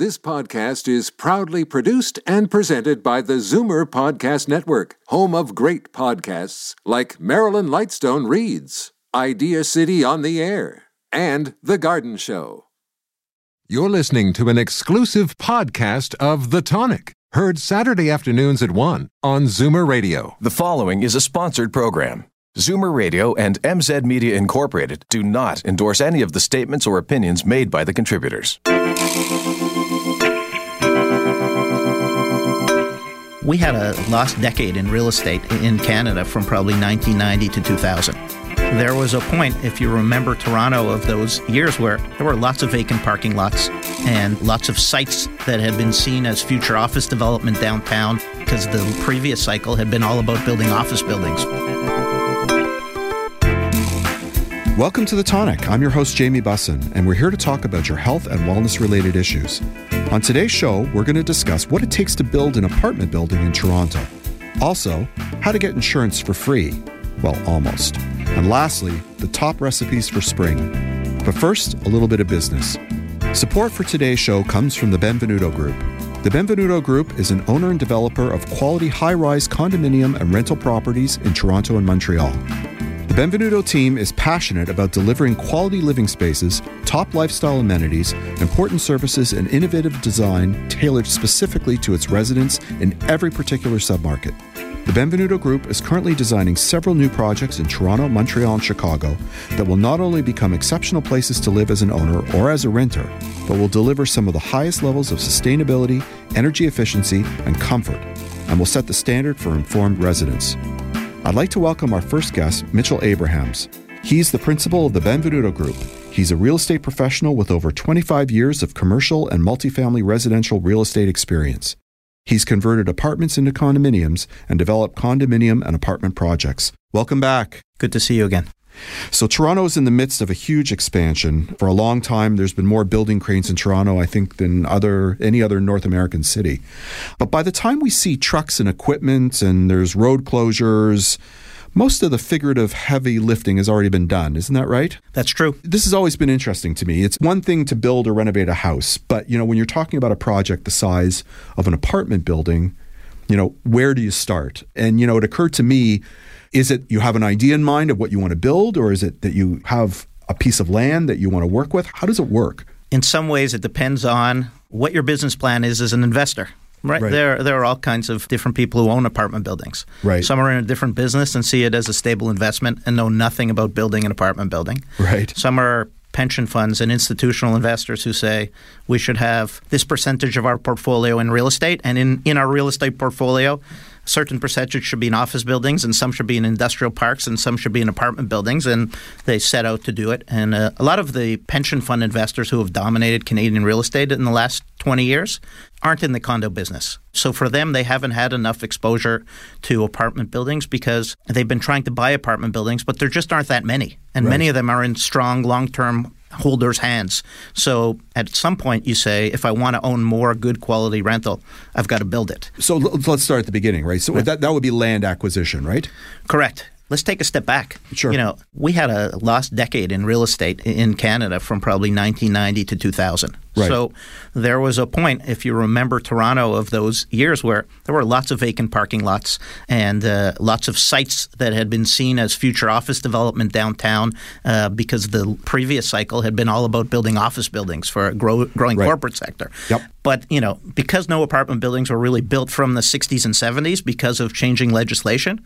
This podcast is proudly produced and presented by the Zoomer Podcast Network, home of great podcasts like Marilyn Lightstone Reads, Idea City on the Air, and The Garden Show. You're listening to an exclusive podcast of The Tonic, heard Saturday afternoons at 1 on Zoomer Radio. The following is a sponsored program. Zoomer Radio and MZ Media Incorporated do not endorse any of the statements or opinions made by the contributors. We had a lost decade in real estate in Canada from probably 1990 to 2000. There was a point, if you remember Toronto, of those years where there were lots of vacant parking lots and lots of sites that had been seen as future office development downtown because the previous cycle had been all about building office buildings. Welcome to The Tonic. I'm your host, Jamie Bussin, and we're here to talk about your health and wellness related issues. On today's show, we're going to discuss what it takes to build an apartment building in Toronto. Also, how to get insurance for free. Well, almost. And lastly, the top recipes for spring. But first, a little bit of business. Support for today's show comes from the Benvenuto Group. The Benvenuto Group is an owner and developer of quality high rise condominium and rental properties in Toronto and Montreal. The Benvenuto team is passionate about delivering quality living spaces, top lifestyle amenities, important services, and innovative design tailored specifically to its residents in every particular submarket. The Benvenuto Group is currently designing several new projects in Toronto, Montreal, and Chicago that will not only become exceptional places to live as an owner or as a renter, but will deliver some of the highest levels of sustainability, energy efficiency, and comfort, and will set the standard for informed residents. I'd like to welcome our first guest, Mitchell Abrahams. He's the principal of the Benvenuto Group. He's a real estate professional with over 25 years of commercial and multifamily residential real estate experience. He's converted apartments into condominiums and developed condominium and apartment projects. Welcome back. Good to see you again. So, Toronto is in the midst of a huge expansion. For a long time, there's been more building cranes in Toronto, I think, than other any other North American city. But by the time we see trucks and equipment and there's road closures, most of the figurative heavy lifting has already been done. Isn't that right? That's true. This has always been interesting to me. It's one thing to build or renovate a house, but you know, when you're talking about a project the size of an apartment building, you know, where do you start? And you know, it occurred to me is it you have an idea in mind of what you want to build, or is it that you have a piece of land that you want to work with? How does it work? In some ways, it depends on what your business plan is as an investor. Right. Right. There, there are all kinds of different people who own apartment buildings. Right. Some are in a different business and see it as a stable investment and know nothing about building an apartment building. Right. Some are pension funds and institutional investors who say we should have this percentage of our portfolio in real estate, and in, in our real estate portfolio, certain percentage should be in office buildings, and some should be in industrial parks, and some should be in apartment buildings, and they set out to do it. And uh, a lot of the pension fund investors who have dominated Canadian real estate in the last 20 years aren't in the condo business. So for them, they haven't had enough exposure to apartment buildings because they've been trying to buy apartment buildings, but there just aren't that many. And Right. many of them are in strong long term holders' hands. So at some point, you say, if I want to own more good quality rental, I've got to build it. So let's start at the beginning, right? So that that would be land acquisition, right? Correct. Let's take a step back. Sure. You know, we had a lost decade in real estate in Canada from probably 1990 to 2000. Right. So there was a point, if you remember Toronto, of those years where there were lots of vacant parking lots and uh, lots of sites that had been seen as future office development downtown uh, because the previous cycle had been all about building office buildings for a grow, growing Right. corporate sector. Yep. But you know, because no apartment buildings were really built from the 60s and 70s because of changing legislation,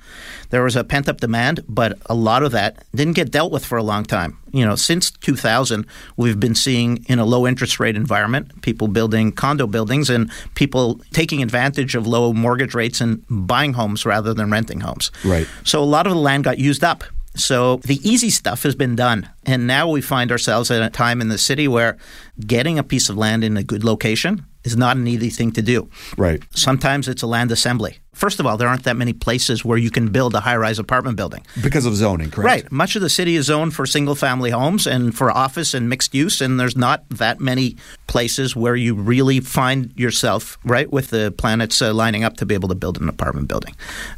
there was a pent up demand. But a lot of that didn't get dealt with for a long time. You know, since 2000, we've been seeing in a low interest rate environment people building condo buildings and people taking advantage of low mortgage rates and buying homes rather than renting homes. Right. So a lot of the land got used up. So the easy stuff has been done. And now we find ourselves at a time in the city where getting a piece of land in a good location is not an easy thing to do. Right. Sometimes it's a land assembly. First of all, there aren't that many places where you can build a high rise apartment building. Because of zoning, correct? Right. Much of the city is zoned for single family homes and for office and mixed use, and there's not that many places where you really find yourself, right, with the planets uh, lining up to be able to build an apartment building.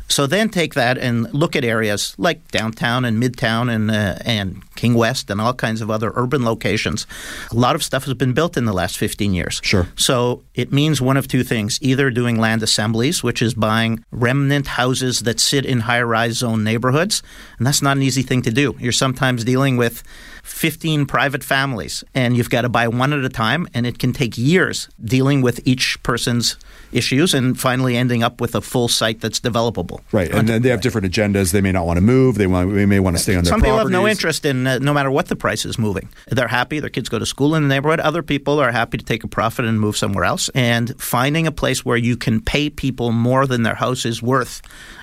So then take that and look at areas like downtown and midtown and, uh, and King West and all kinds of other urban locations. A lot of stuff has been built in the last 15 years. Sure. So it means one of two things either doing land assemblies, which is buying remnant houses that sit in high rise zone neighborhoods. And that's not an easy thing to do. You're sometimes dealing with 15 private families, and you've got to buy one at a time, and it can take years dealing with each person's issues and finally ending up with a full site that's developable. Right, and then they have different agendas. They may not want to move. They, want, they may want to stay on their Some properties. people have no interest in uh, no matter what the price is moving. They're happy. Their kids go to school in the neighborhood. Other people are happy to take a profit and move somewhere else. And finding a place where you can pay people more than their house is worth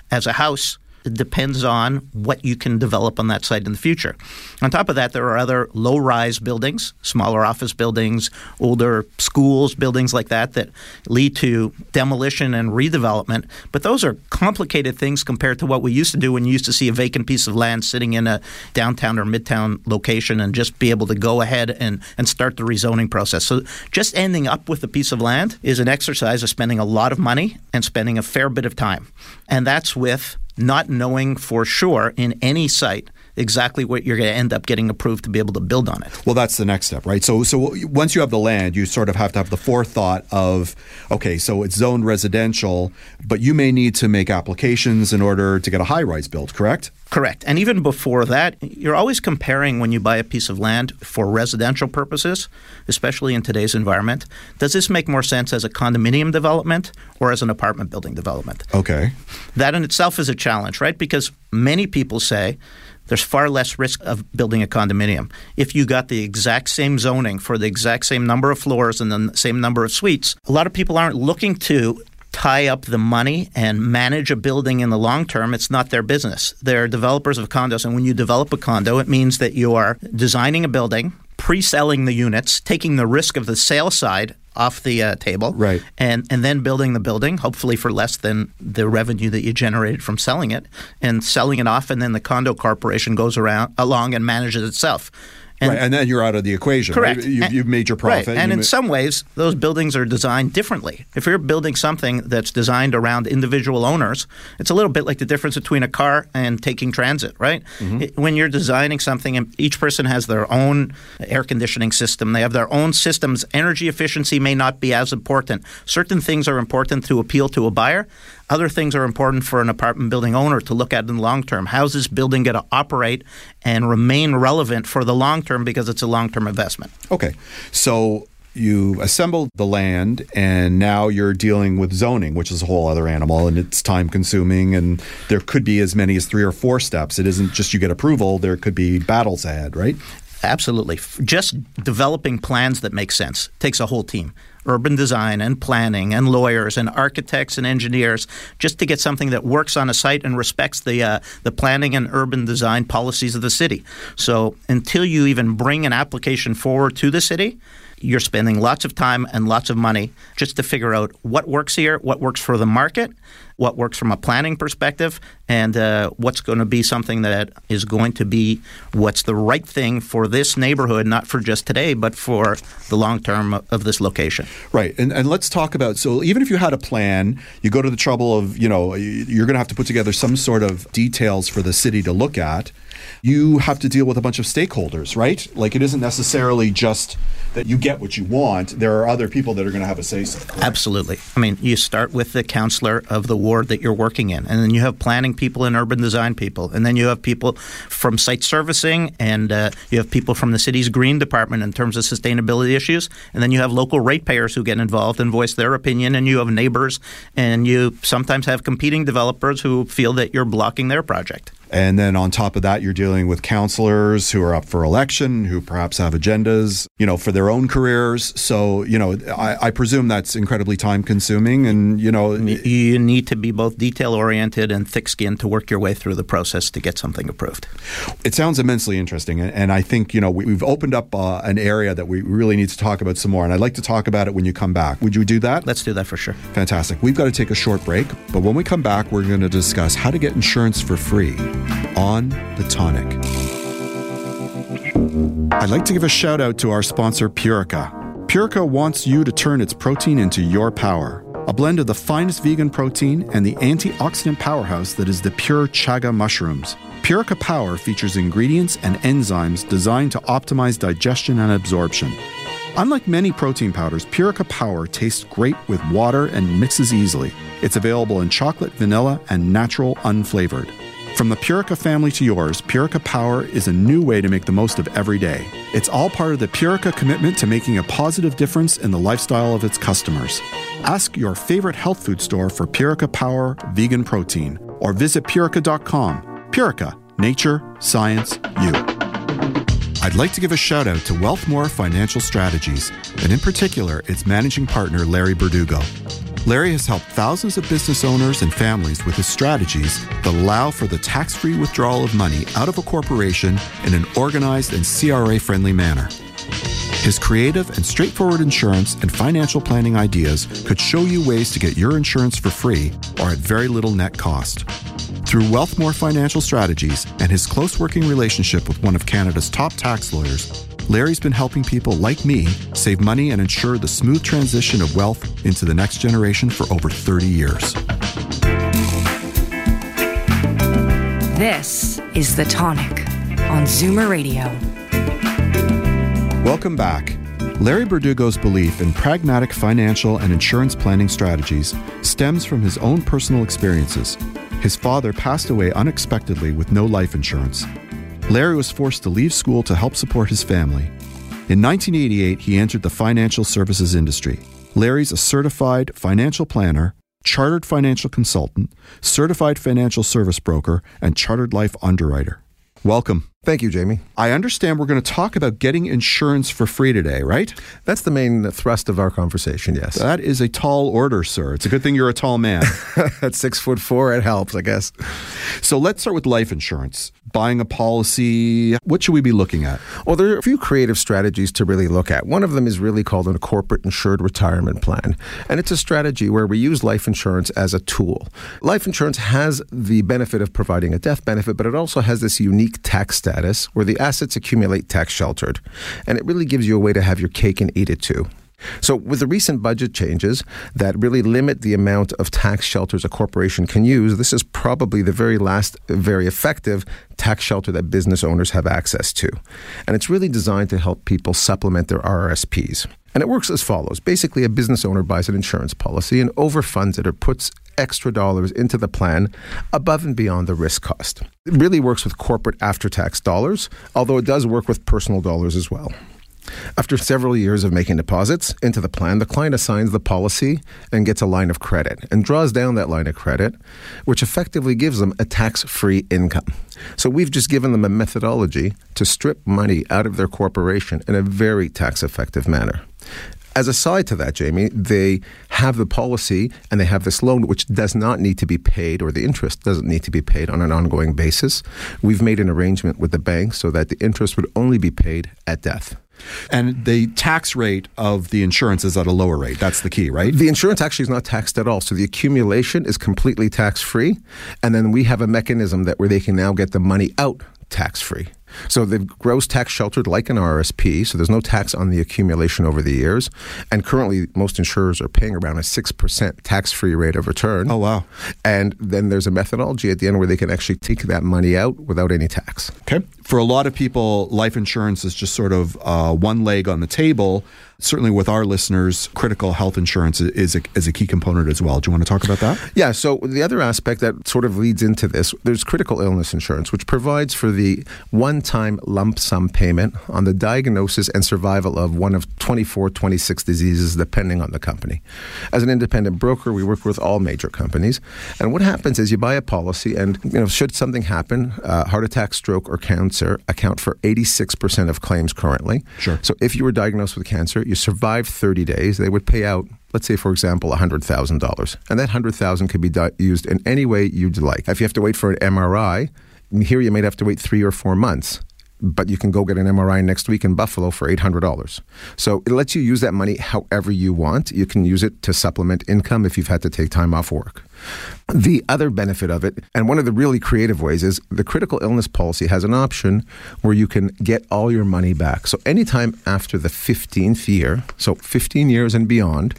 as a house it depends on what you can develop on that site in the future. On top of that, there are other low rise buildings, smaller office buildings, older schools, buildings like that, that lead to demolition and redevelopment. But those are complicated things compared to what we used to do when you used to see a vacant piece of land sitting in a downtown or midtown location and just be able to go ahead and, and start the rezoning process. So just ending up with a piece of land is an exercise of spending a lot of money and spending a fair bit of time. And that's with not knowing for sure in any site exactly what you're going to end up getting approved to be able to build on it. Well, that's the next step, right? So, so once you have the land, you sort of have to have the forethought of, okay, so it's zoned residential, but you may need to make applications in order to get a high rise built, correct? Correct. And even before that, you're always comparing when you buy a piece of land for residential purposes, especially in today's environment. Does this make more sense as a condominium development or as an apartment building development? Okay. That in itself is a challenge, right? Because many people say there's far less risk of building a condominium. If you got the exact same zoning for the exact same number of floors and the same number of suites, a lot of people aren't looking to tie up the money and manage a building in the long term, it's not their business. They're developers of condos. And when you develop a condo, it means that you are designing a building, pre selling the units, taking the risk of the sale side off the uh, table, right? And and then building the building, hopefully for less than the revenue that you generated from selling it, and selling it off, and then the condo corporation goes around along and manages itself. And, right, and then you're out of the equation. Correct. Right? You, have made your profit. Right. And you in ma- some ways, those buildings are designed differently. If you're building something that's designed around individual owners, it's a little bit like the difference between a car and taking transit, right? Mm-hmm. It, when you're designing something, and each person has their own air conditioning system, they have their own systems. Energy efficiency may not be as important. Certain things are important to appeal to a buyer. Other things are important for an apartment building owner to look at in the long term. How's this building going to operate and remain relevant for the long term because it's a long term investment? Okay. So you assembled the land and now you're dealing with zoning, which is a whole other animal and it's time consuming and there could be as many as three or four steps. It isn't just you get approval, there could be battles ahead, right? Absolutely. Just developing plans that make sense takes a whole team urban design and planning and lawyers and architects and engineers just to get something that works on a site and respects the uh, the planning and urban design policies of the city. So until you even bring an application forward to the city, you're spending lots of time and lots of money just to figure out what works here, what works for the market, what works from a planning perspective, and uh, what's going to be something that is going to be what's the right thing for this neighborhood, not for just today, but for the long term of this location. Right. And, and let's talk about so even if you had a plan, you go to the trouble of, you know, you're going to have to put together some sort of details for the city to look at you have to deal with a bunch of stakeholders, right? Like it isn't necessarily just that you get what you want. There are other people that are going to have a say so. Absolutely. I mean, you start with the councilor of the ward that you're working in, and then you have planning people and urban design people, and then you have people from site servicing, and uh, you have people from the city's green department in terms of sustainability issues, and then you have local ratepayers who get involved and voice their opinion, and you have neighbors, and you sometimes have competing developers who feel that you're blocking their project. And then on top of that, you're dealing with councilors who are up for election, who perhaps have agendas, you know, for their own careers. So, you know, I, I presume that's incredibly time consuming. And, you know, you need to be both detail oriented and thick skinned to work your way through the process to get something approved. It sounds immensely interesting. And I think, you know, we, have opened up uh, an area that we really need to talk about some more. And I'd like to talk about it when you come back. Would you do that? Let's do that for sure. Fantastic. We've got to take a short break. But when we come back, we're going to discuss how to get insurance for free on The Tonic. I'd like to give a shout out to our sponsor, Purica. Purica wants you to turn its protein into your power. A blend of the finest vegan protein and the antioxidant powerhouse that is the pure chaga mushrooms. Purica Power features ingredients and enzymes designed to optimize digestion and absorption. Unlike many protein powders, Purica Power tastes great with water and mixes easily. It's available in chocolate, vanilla, and natural unflavored. From the Purica family to yours, Purica Power is a new way to make the most of every day. It's all part of the Purica commitment to making a positive difference in the lifestyle of its customers. Ask your favorite health food store for Purica Power vegan protein or visit purica.com Purica, nature, science, you. I'd like to give a shout out to Wealthmore Financial Strategies, and in particular, its managing partner, Larry Berdugo. Larry has helped thousands of business owners and families with his strategies that allow for the tax free withdrawal of money out of a corporation in an organized and CRA friendly manner. His creative and straightforward insurance and financial planning ideas could show you ways to get your insurance for free or at very little net cost. Through Wealthmore Financial Strategies and his close working relationship with one of Canada's top tax lawyers, Larry's been helping people like me save money and ensure the smooth transition of wealth into the next generation for over 30 years. This is The Tonic on Zoomer Radio. Welcome back. Larry Berdugo's belief in pragmatic financial and insurance planning strategies stems from his own personal experiences his father passed away unexpectedly with no life insurance. Larry was forced to leave school to help support his family. In 1988, he entered the financial services industry. Larry's a certified financial planner, chartered financial consultant, certified financial service broker, and chartered life underwriter. Welcome. Thank you, Jamie. I understand we're going to talk about getting insurance for free today, right? That's the main thrust of our conversation, yes. That is a tall order, sir. It's a good thing you're a tall man. At six foot four, it helps, I guess. So let's start with life insurance. Buying a policy, what should we be looking at? Well, there are a few creative strategies to really look at. One of them is really called a corporate insured retirement plan. And it's a strategy where we use life insurance as a tool. Life insurance has the benefit of providing a death benefit, but it also has this unique tax status status where the assets accumulate tax sheltered. And it really gives you a way to have your cake and eat it too. So, with the recent budget changes that really limit the amount of tax shelters a corporation can use, this is probably the very last, very effective tax shelter that business owners have access to. And it's really designed to help people supplement their RRSPs. And it works as follows basically, a business owner buys an insurance policy and overfunds it or puts extra dollars into the plan above and beyond the risk cost. It really works with corporate after tax dollars, although it does work with personal dollars as well. After several years of making deposits into the plan, the client assigns the policy and gets a line of credit and draws down that line of credit, which effectively gives them a tax free income. So we've just given them a methodology to strip money out of their corporation in a very tax effective manner. As a side to that, Jamie, they have the policy and they have this loan which does not need to be paid or the interest doesn't need to be paid on an ongoing basis. We've made an arrangement with the bank so that the interest would only be paid at death. And the tax rate of the insurance is at a lower rate. That's the key, right? The insurance actually is not taxed at all. So the accumulation is completely tax free. And then we have a mechanism that where they can now get the money out tax free. So the gross tax sheltered like an RSP, so there's no tax on the accumulation over the years. And currently, most insurers are paying around a 6% tax free rate of return. Oh, wow. And then there's a methodology at the end where they can actually take that money out without any tax. Okay. For a lot of people, life insurance is just sort of uh, one leg on the table certainly with our listeners, critical health insurance is a, is a key component as well. Do you want to talk about that? Yeah. So the other aspect that sort of leads into this, there's critical illness insurance, which provides for the one-time lump sum payment on the diagnosis and survival of one of 24, 26 diseases, depending on the company. As an independent broker, we work with all major companies, and what happens is you buy a policy, and you know, should something happen, uh, heart attack, stroke, or cancer account for 86% of claims currently. Sure. So if you were diagnosed with cancer, you survived 30 days, they would pay out let's say for example $100,000 and that 100,000 could be di- used in any way you'd like. If you have to wait for an MRI, here you might have to wait 3 or 4 months. But you can go get an MRI next week in Buffalo for $800. So it lets you use that money however you want. You can use it to supplement income if you've had to take time off work. The other benefit of it, and one of the really creative ways, is the critical illness policy has an option where you can get all your money back. So anytime after the 15th year, so 15 years and beyond,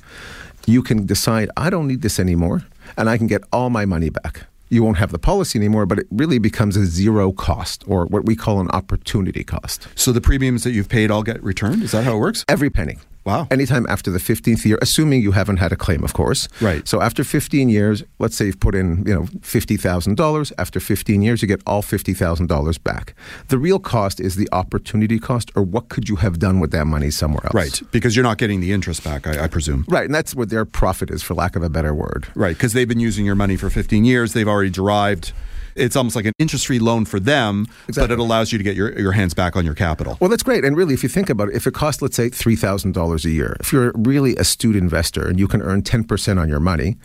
you can decide, I don't need this anymore, and I can get all my money back. You won't have the policy anymore, but it really becomes a zero cost or what we call an opportunity cost. So the premiums that you've paid all get returned? Is that how it works? Every penny. Wow. Anytime after the 15th year, assuming you haven't had a claim, of course. Right. So after 15 years, let's say you've put in, you know, $50,000. After 15 years, you get all $50,000 back. The real cost is the opportunity cost or what could you have done with that money somewhere else. Right. Because you're not getting the interest back, I, I presume. Right. And that's what their profit is, for lack of a better word. Right. Because they've been using your money for 15 years. They've already derived it's almost like an interest free loan for them, Exactly. but it allows you to get your, your hands back on your capital. Well, that's great. And really, if you think about it, if it costs, let's say, $3,000 a year, if you're a really astute investor and you can earn 10% on your money,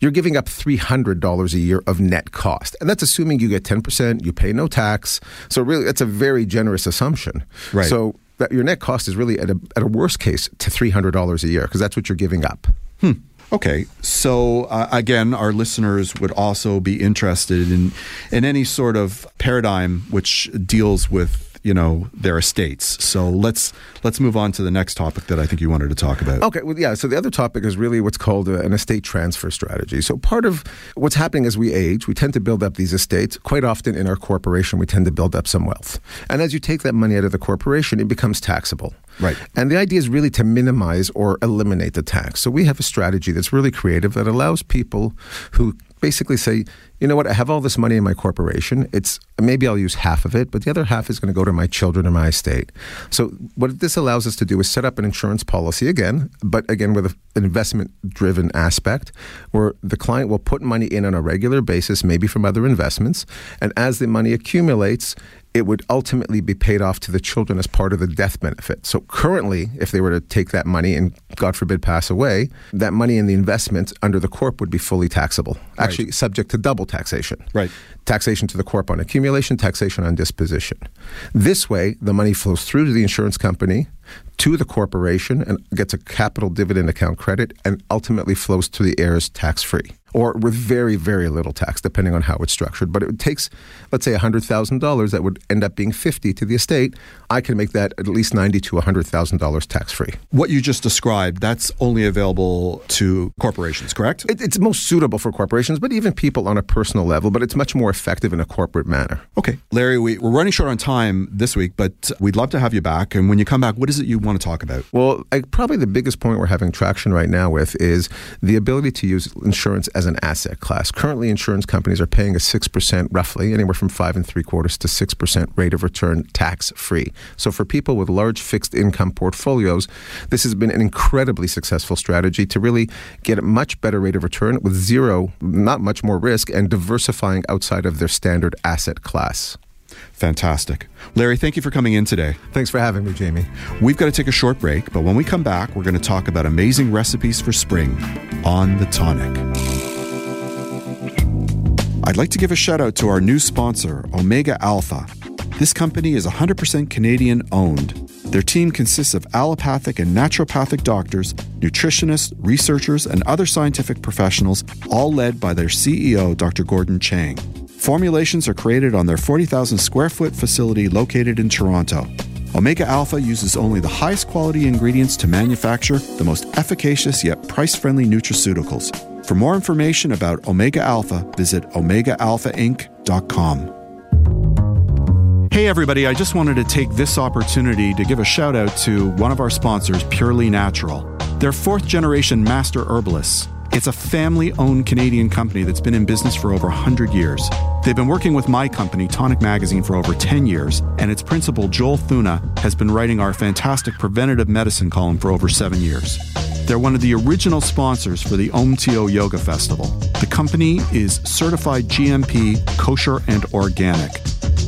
you're giving up $300 a year of net cost. And that's assuming you get 10%, you pay no tax. So, really, that's a very generous assumption. Right. So, that your net cost is really at a, at a worst case to $300 a year because that's what you're giving up. Hmm. Okay, so uh, again, our listeners would also be interested in in any sort of paradigm which deals with you know their estates. So let's let's move on to the next topic that I think you wanted to talk about. Okay, well, yeah. So the other topic is really what's called a, an estate transfer strategy. So part of what's happening as we age, we tend to build up these estates. Quite often in our corporation, we tend to build up some wealth. And as you take that money out of the corporation, it becomes taxable. Right. And the idea is really to minimize or eliminate the tax. So we have a strategy that's really creative that allows people who basically say, you know what, I have all this money in my corporation. It's maybe I'll use half of it, but the other half is going to go to my children or my estate. So what this allows us to do is set up an insurance policy again, but again with an investment driven aspect where the client will put money in on a regular basis, maybe from other investments, and as the money accumulates, it would ultimately be paid off to the children as part of the death benefit. So currently, if they were to take that money and God forbid pass away, that money in the investment under the corp would be fully taxable. Actually, subject to double taxation. Right. Taxation to the corp on accumulation, taxation on disposition. This way, the money flows through to the insurance company, to the corporation, and gets a capital dividend account credit, and ultimately flows to the heirs tax free or with very, very little tax, depending on how it's structured. But it takes, let's say, $100,000 that would end up being 50 to the estate. I can make that at least 90 to $100,000 tax free. What you just described, that's only available to corporations, correct? It, it's most suitable for corporations, but even people on a personal level, but it's much more effective in a corporate manner. Okay, Larry, we, we're running short on time this week, but we'd love to have you back. And when you come back, what is it you want to talk about? Well, I, probably the biggest point we're having traction right now with is the ability to use insurance as an asset class. Currently, insurance companies are paying a 6%, roughly, anywhere from 5 and 3 quarters to 6% rate of return tax free. So, for people with large fixed income portfolios, this has been an incredibly successful strategy to really get a much better rate of return with zero, not much more risk, and diversifying outside of their standard asset class. Fantastic. Larry, thank you for coming in today. Thanks for having me, Jamie. We've got to take a short break, but when we come back, we're going to talk about amazing recipes for spring on the tonic. I'd like to give a shout out to our new sponsor, Omega Alpha. This company is 100% Canadian owned. Their team consists of allopathic and naturopathic doctors, nutritionists, researchers, and other scientific professionals, all led by their CEO, Dr. Gordon Chang. Formulations are created on their 40,000 square foot facility located in Toronto. Omega Alpha uses only the highest quality ingredients to manufacture the most efficacious yet price friendly nutraceuticals. For more information about Omega Alpha, visit OmegaAlphaInc.com. Hey, everybody, I just wanted to take this opportunity to give a shout out to one of our sponsors, Purely Natural. They're fourth generation master herbalists. It's a family owned Canadian company that's been in business for over 100 years. They've been working with my company, Tonic Magazine, for over 10 years, and its principal, Joel Thuna, has been writing our fantastic preventative medicine column for over seven years. They're one of the original sponsors for the OMTO Yoga Festival. The company is certified GMP, kosher, and organic.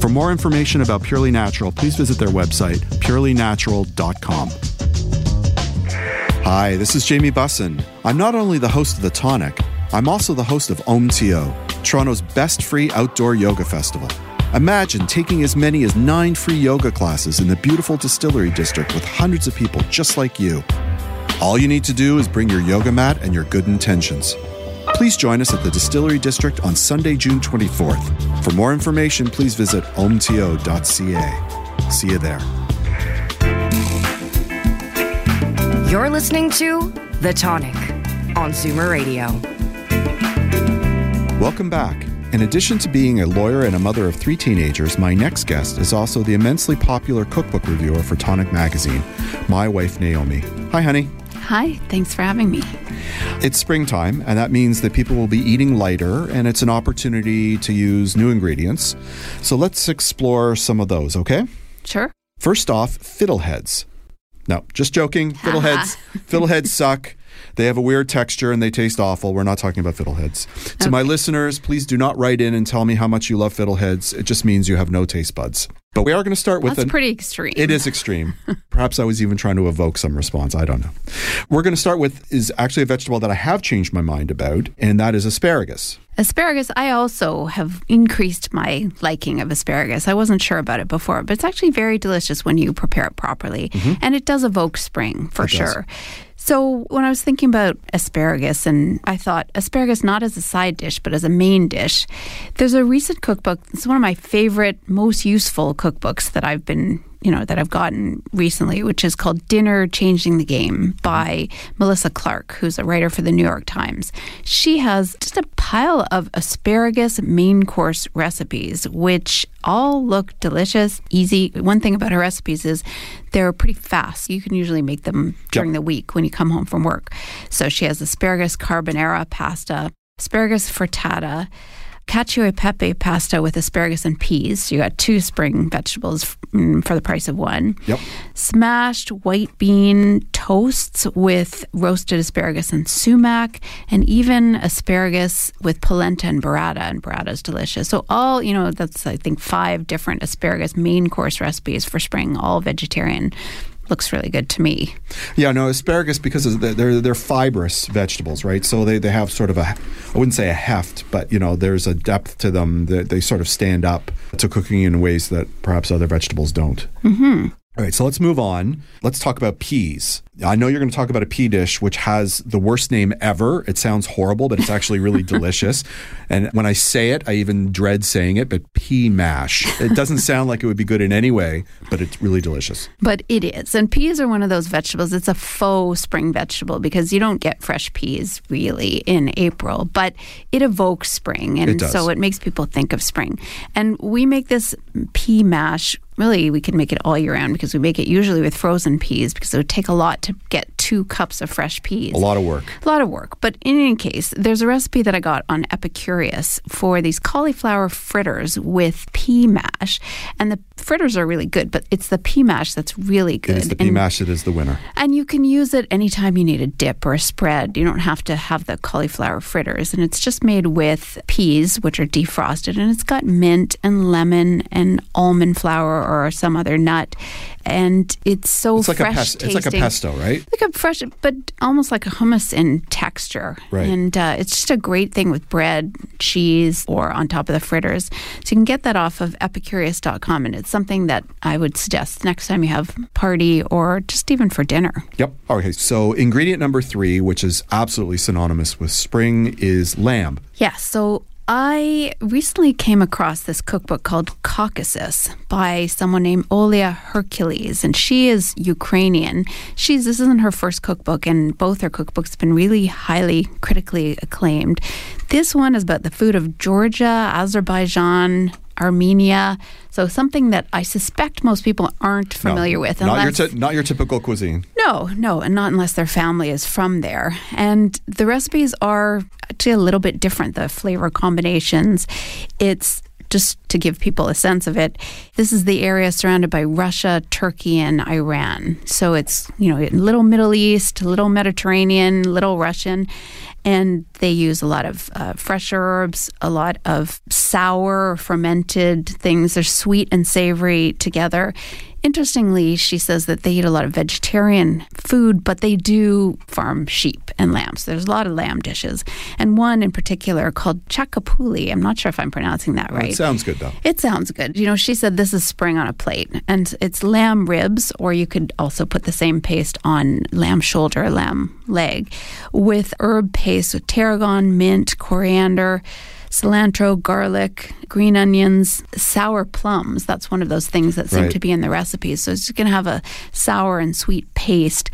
For more information about Purely Natural, please visit their website, purelynatural.com. Hi, this is Jamie Bussin. I'm not only the host of The Tonic, I'm also the host of OMTO, Toronto's best free outdoor yoga festival. Imagine taking as many as nine free yoga classes in the beautiful distillery district with hundreds of people just like you. All you need to do is bring your yoga mat and your good intentions. Please join us at the Distillery District on Sunday, June 24th. For more information, please visit omto.ca. See you there. You're listening to The Tonic on Zoomer Radio. Welcome back. In addition to being a lawyer and a mother of three teenagers, my next guest is also the immensely popular cookbook reviewer for Tonic Magazine, my wife Naomi. Hi, honey. Hi, thanks for having me. It's springtime, and that means that people will be eating lighter, and it's an opportunity to use new ingredients. So let's explore some of those, okay? Sure. First off, fiddleheads. No, just joking. Fiddleheads, fiddleheads suck. They have a weird texture and they taste awful. We're not talking about fiddleheads. To my listeners, please do not write in and tell me how much you love fiddleheads. It just means you have no taste buds. But we are going to start with That's an- pretty extreme. It is extreme. Perhaps I was even trying to evoke some response. I don't know. We're going to start with is actually a vegetable that I have changed my mind about, and that is asparagus. Asparagus, I also have increased my liking of asparagus. I wasn't sure about it before, but it's actually very delicious when you prepare it properly. And it does evoke spring for Mm-hmm. It does. So when I was thinking about asparagus, and I thought asparagus not as a side dish, but as a main dish, there's a recent cookbook. It's one of my favorite, most useful cookbooks that I've been you know that I've gotten recently, which is called Dinner Changing the Game by Melissa Clark, who's a writer for the New York Times. She has just a pile of asparagus main course recipes, which all look delicious, easy. One thing about her recipes is they're pretty fast. You can usually make them during the week when you come home from work. So she has asparagus carbonara pasta, asparagus frittata, cacio e pepe pasta with asparagus and peas. So you got two spring vegetables mm, for the price of one. Yep. Smashed white bean toasts with roasted asparagus and sumac, and even asparagus with polenta and burrata. And burrata is delicious. So all you know, that's I think five different asparagus main course recipes for spring, all vegetarian. Looks really good to me. Yeah, no, asparagus because of the, they're they're fibrous vegetables, right? So they, they have sort of a I wouldn't say a heft, but you know, there's a depth to them that they sort of stand up to cooking in ways that perhaps other vegetables don't. Mm-hmm. All right, so let's move on. Let's talk about peas. I know you're going to talk about a pea dish which has the worst name ever. It sounds horrible, but it's actually really delicious. And when I say it, I even dread saying it, but pea mash. It doesn't sound like it would be good in any way, but it's really delicious. But it is. And peas are one of those vegetables. It's a faux spring vegetable because you don't get fresh peas really in April, but it evokes spring. And It so it makes people think of spring. And we make this pea mash. Really, we can make it all year round because we make it usually with frozen peas because it would take a lot to get two cups of fresh peas. A lot of work. A lot of work. But in any case, there's a recipe that I got on Epicurious for these cauliflower fritters with pea mash. And the fritters are really good, but it's the pea mash that's really good. It is the pea and, mash that is the winner. and you can use it anytime you need a dip or a spread. You don't have to have the cauliflower fritters. And it's just made with peas, which are defrosted, and it's got mint and lemon and almond flour or some other nut. And it's so It's like a fresh pes- it's like a pesto, right? Like a fresh, but almost like a hummus in texture. Right. And uh, it's just a great thing with bread, cheese, or on top of the fritters. So you can get that off of epicurious.com. And it's something that I would suggest next time you have party or just even for dinner. Yep. Okay. So ingredient number three, which is absolutely synonymous with spring, is lamb. Yeah. So I recently came across this cookbook called Caucasus by someone named Olia Hercules, and she is Ukrainian. She's this isn't her first cookbook, and both her cookbooks have been really highly critically acclaimed. This one is about the food of Georgia, Azerbaijan. Armenia. So something that I suspect most people aren't familiar No, with. Not your, unless- ty- not your typical cuisine. no, no, and not unless their family is from there. And the recipes are actually a little bit different, the flavor combinations. It's just to give people a sense of it, this is the area surrounded by Russia, Turkey, and Iran. So it's, you know, little Middle East, little Mediterranean, little Russian. And they use a lot of uh, fresh herbs, a lot of sour, fermented things. They're sweet and savory together. Interestingly, she says that they eat a lot of vegetarian food, but they do farm sheep and lambs. There's a lot of lamb dishes, and one in particular called chakapuli. I'm not sure if I'm pronouncing that right. It sounds good though. It sounds good. You know, she said this is spring on a plate, and it's lamb ribs, or you could also put the same paste on lamb shoulder, lamb leg, with herb paste with tarragon, mint, coriander. Cilantro, garlic, green onions, sour plums. That's one of those things that seem Right. to be in the recipes. So it's going to have a sour and sweet paste.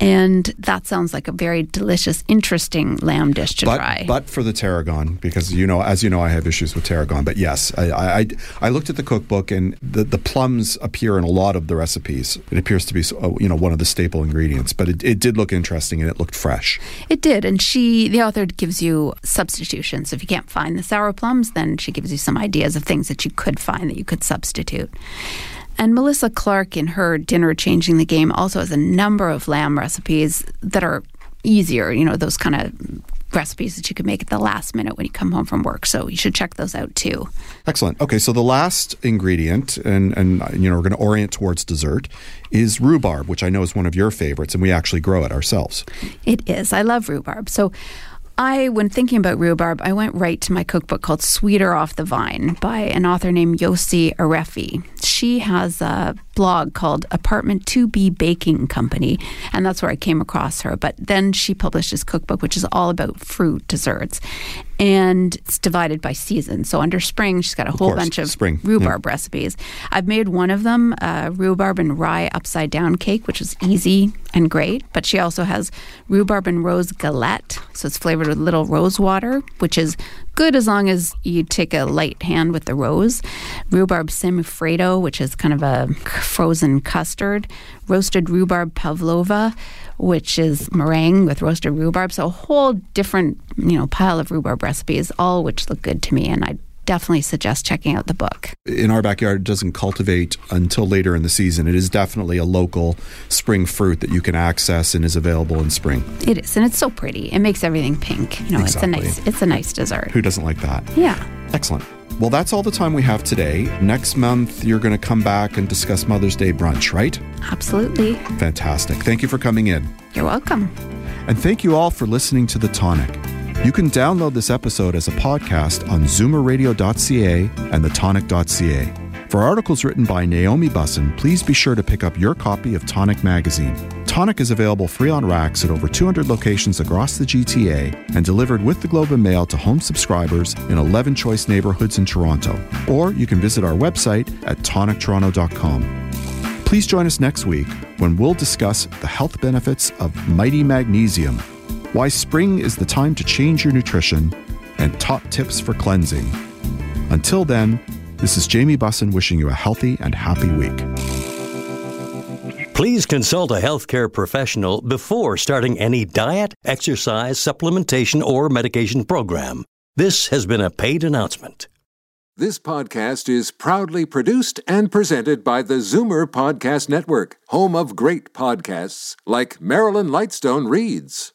And that sounds like a very delicious, interesting lamb dish to but, try. But for the tarragon, because you know, as you know, I have issues with tarragon. But yes, I, I, I- looked at the cookbook, and the, the plums appear in a lot of the recipes. It appears to be, you know, one of the staple ingredients. But it, it did look interesting, and it looked fresh. It did, and she, the author, gives you substitutions. If you can't find the sour plums, then she gives you some ideas of things that you could find that you could substitute. And Melissa Clark, in her Dinner Changing the Game, also has a number of lamb recipes that are easier, you know, those kind of recipes that you can make at the last minute when you come home from work. So you should check those out too. Excellent. Okay, so the last ingredient, and and you know, we're going to orient towards dessert, is rhubarb, which I know is one of your favorites, and we actually grow it ourselves. It is. I love rhubarb. So I, when thinking about rhubarb, I went right to my cookbook called Sweeter Off the Vine by an author named Yossy Arefi. She has a blog called Apartment 2B Baking Company, and that's where I came across her. But then she published this cookbook, which is all about fruit desserts. And it's divided by season. So under spring, she's got a whole course, bunch of spring, yeah. rhubarb recipes. I've made one of them, uh, rhubarb and rye upside down cake, which is easy and great. But she also has rhubarb and rose galette, so it's flavored with little rose water, which is good as long as you take a light hand with the rose. Rhubarb semifreddo, which is kind of a frozen custard. Roasted rhubarb pavlova, which is meringue with roasted rhubarb. So a whole different, you know, pile of rhubarb recipes, all which look good to me, and I definitely suggest checking out the book. In our backyard, it doesn't cultivate until later in the season. It is definitely a local spring fruit that you can access and is available in spring. It is, and it's so pretty. It makes everything pink. You know, Exactly. it's a nice, it's a nice dessert. Who doesn't like that? Yeah. Excellent. Well, that's all the time we have today. Next month, you're going to come back and discuss Mother's Day brunch, right? Absolutely. Fantastic. Thank you for coming in. You're welcome. And thank you all for listening to The Tonic. You can download this episode as a podcast on zoomerradio.ca and thetonic.ca. For articles written by Naomi Bussin, please be sure to pick up your copy of Tonic magazine. Tonic is available free on racks at over 200 locations across the GTA and delivered with the Globe and Mail to home subscribers in 11 choice neighborhoods in Toronto. Or you can visit our website at tonictoronto.com. Please join us next week when we'll discuss the health benefits of Mighty Magnesium, why spring is the time to change your nutrition, and top tips for cleansing. Until then, this is Jamie Bussin wishing you a healthy and happy week. Please consult a healthcare professional before starting any diet, exercise, supplementation, or medication program. This has been a paid announcement. This podcast is proudly produced and presented by the Zoomer Podcast Network, home of great podcasts like Marilyn Lightstone Reads,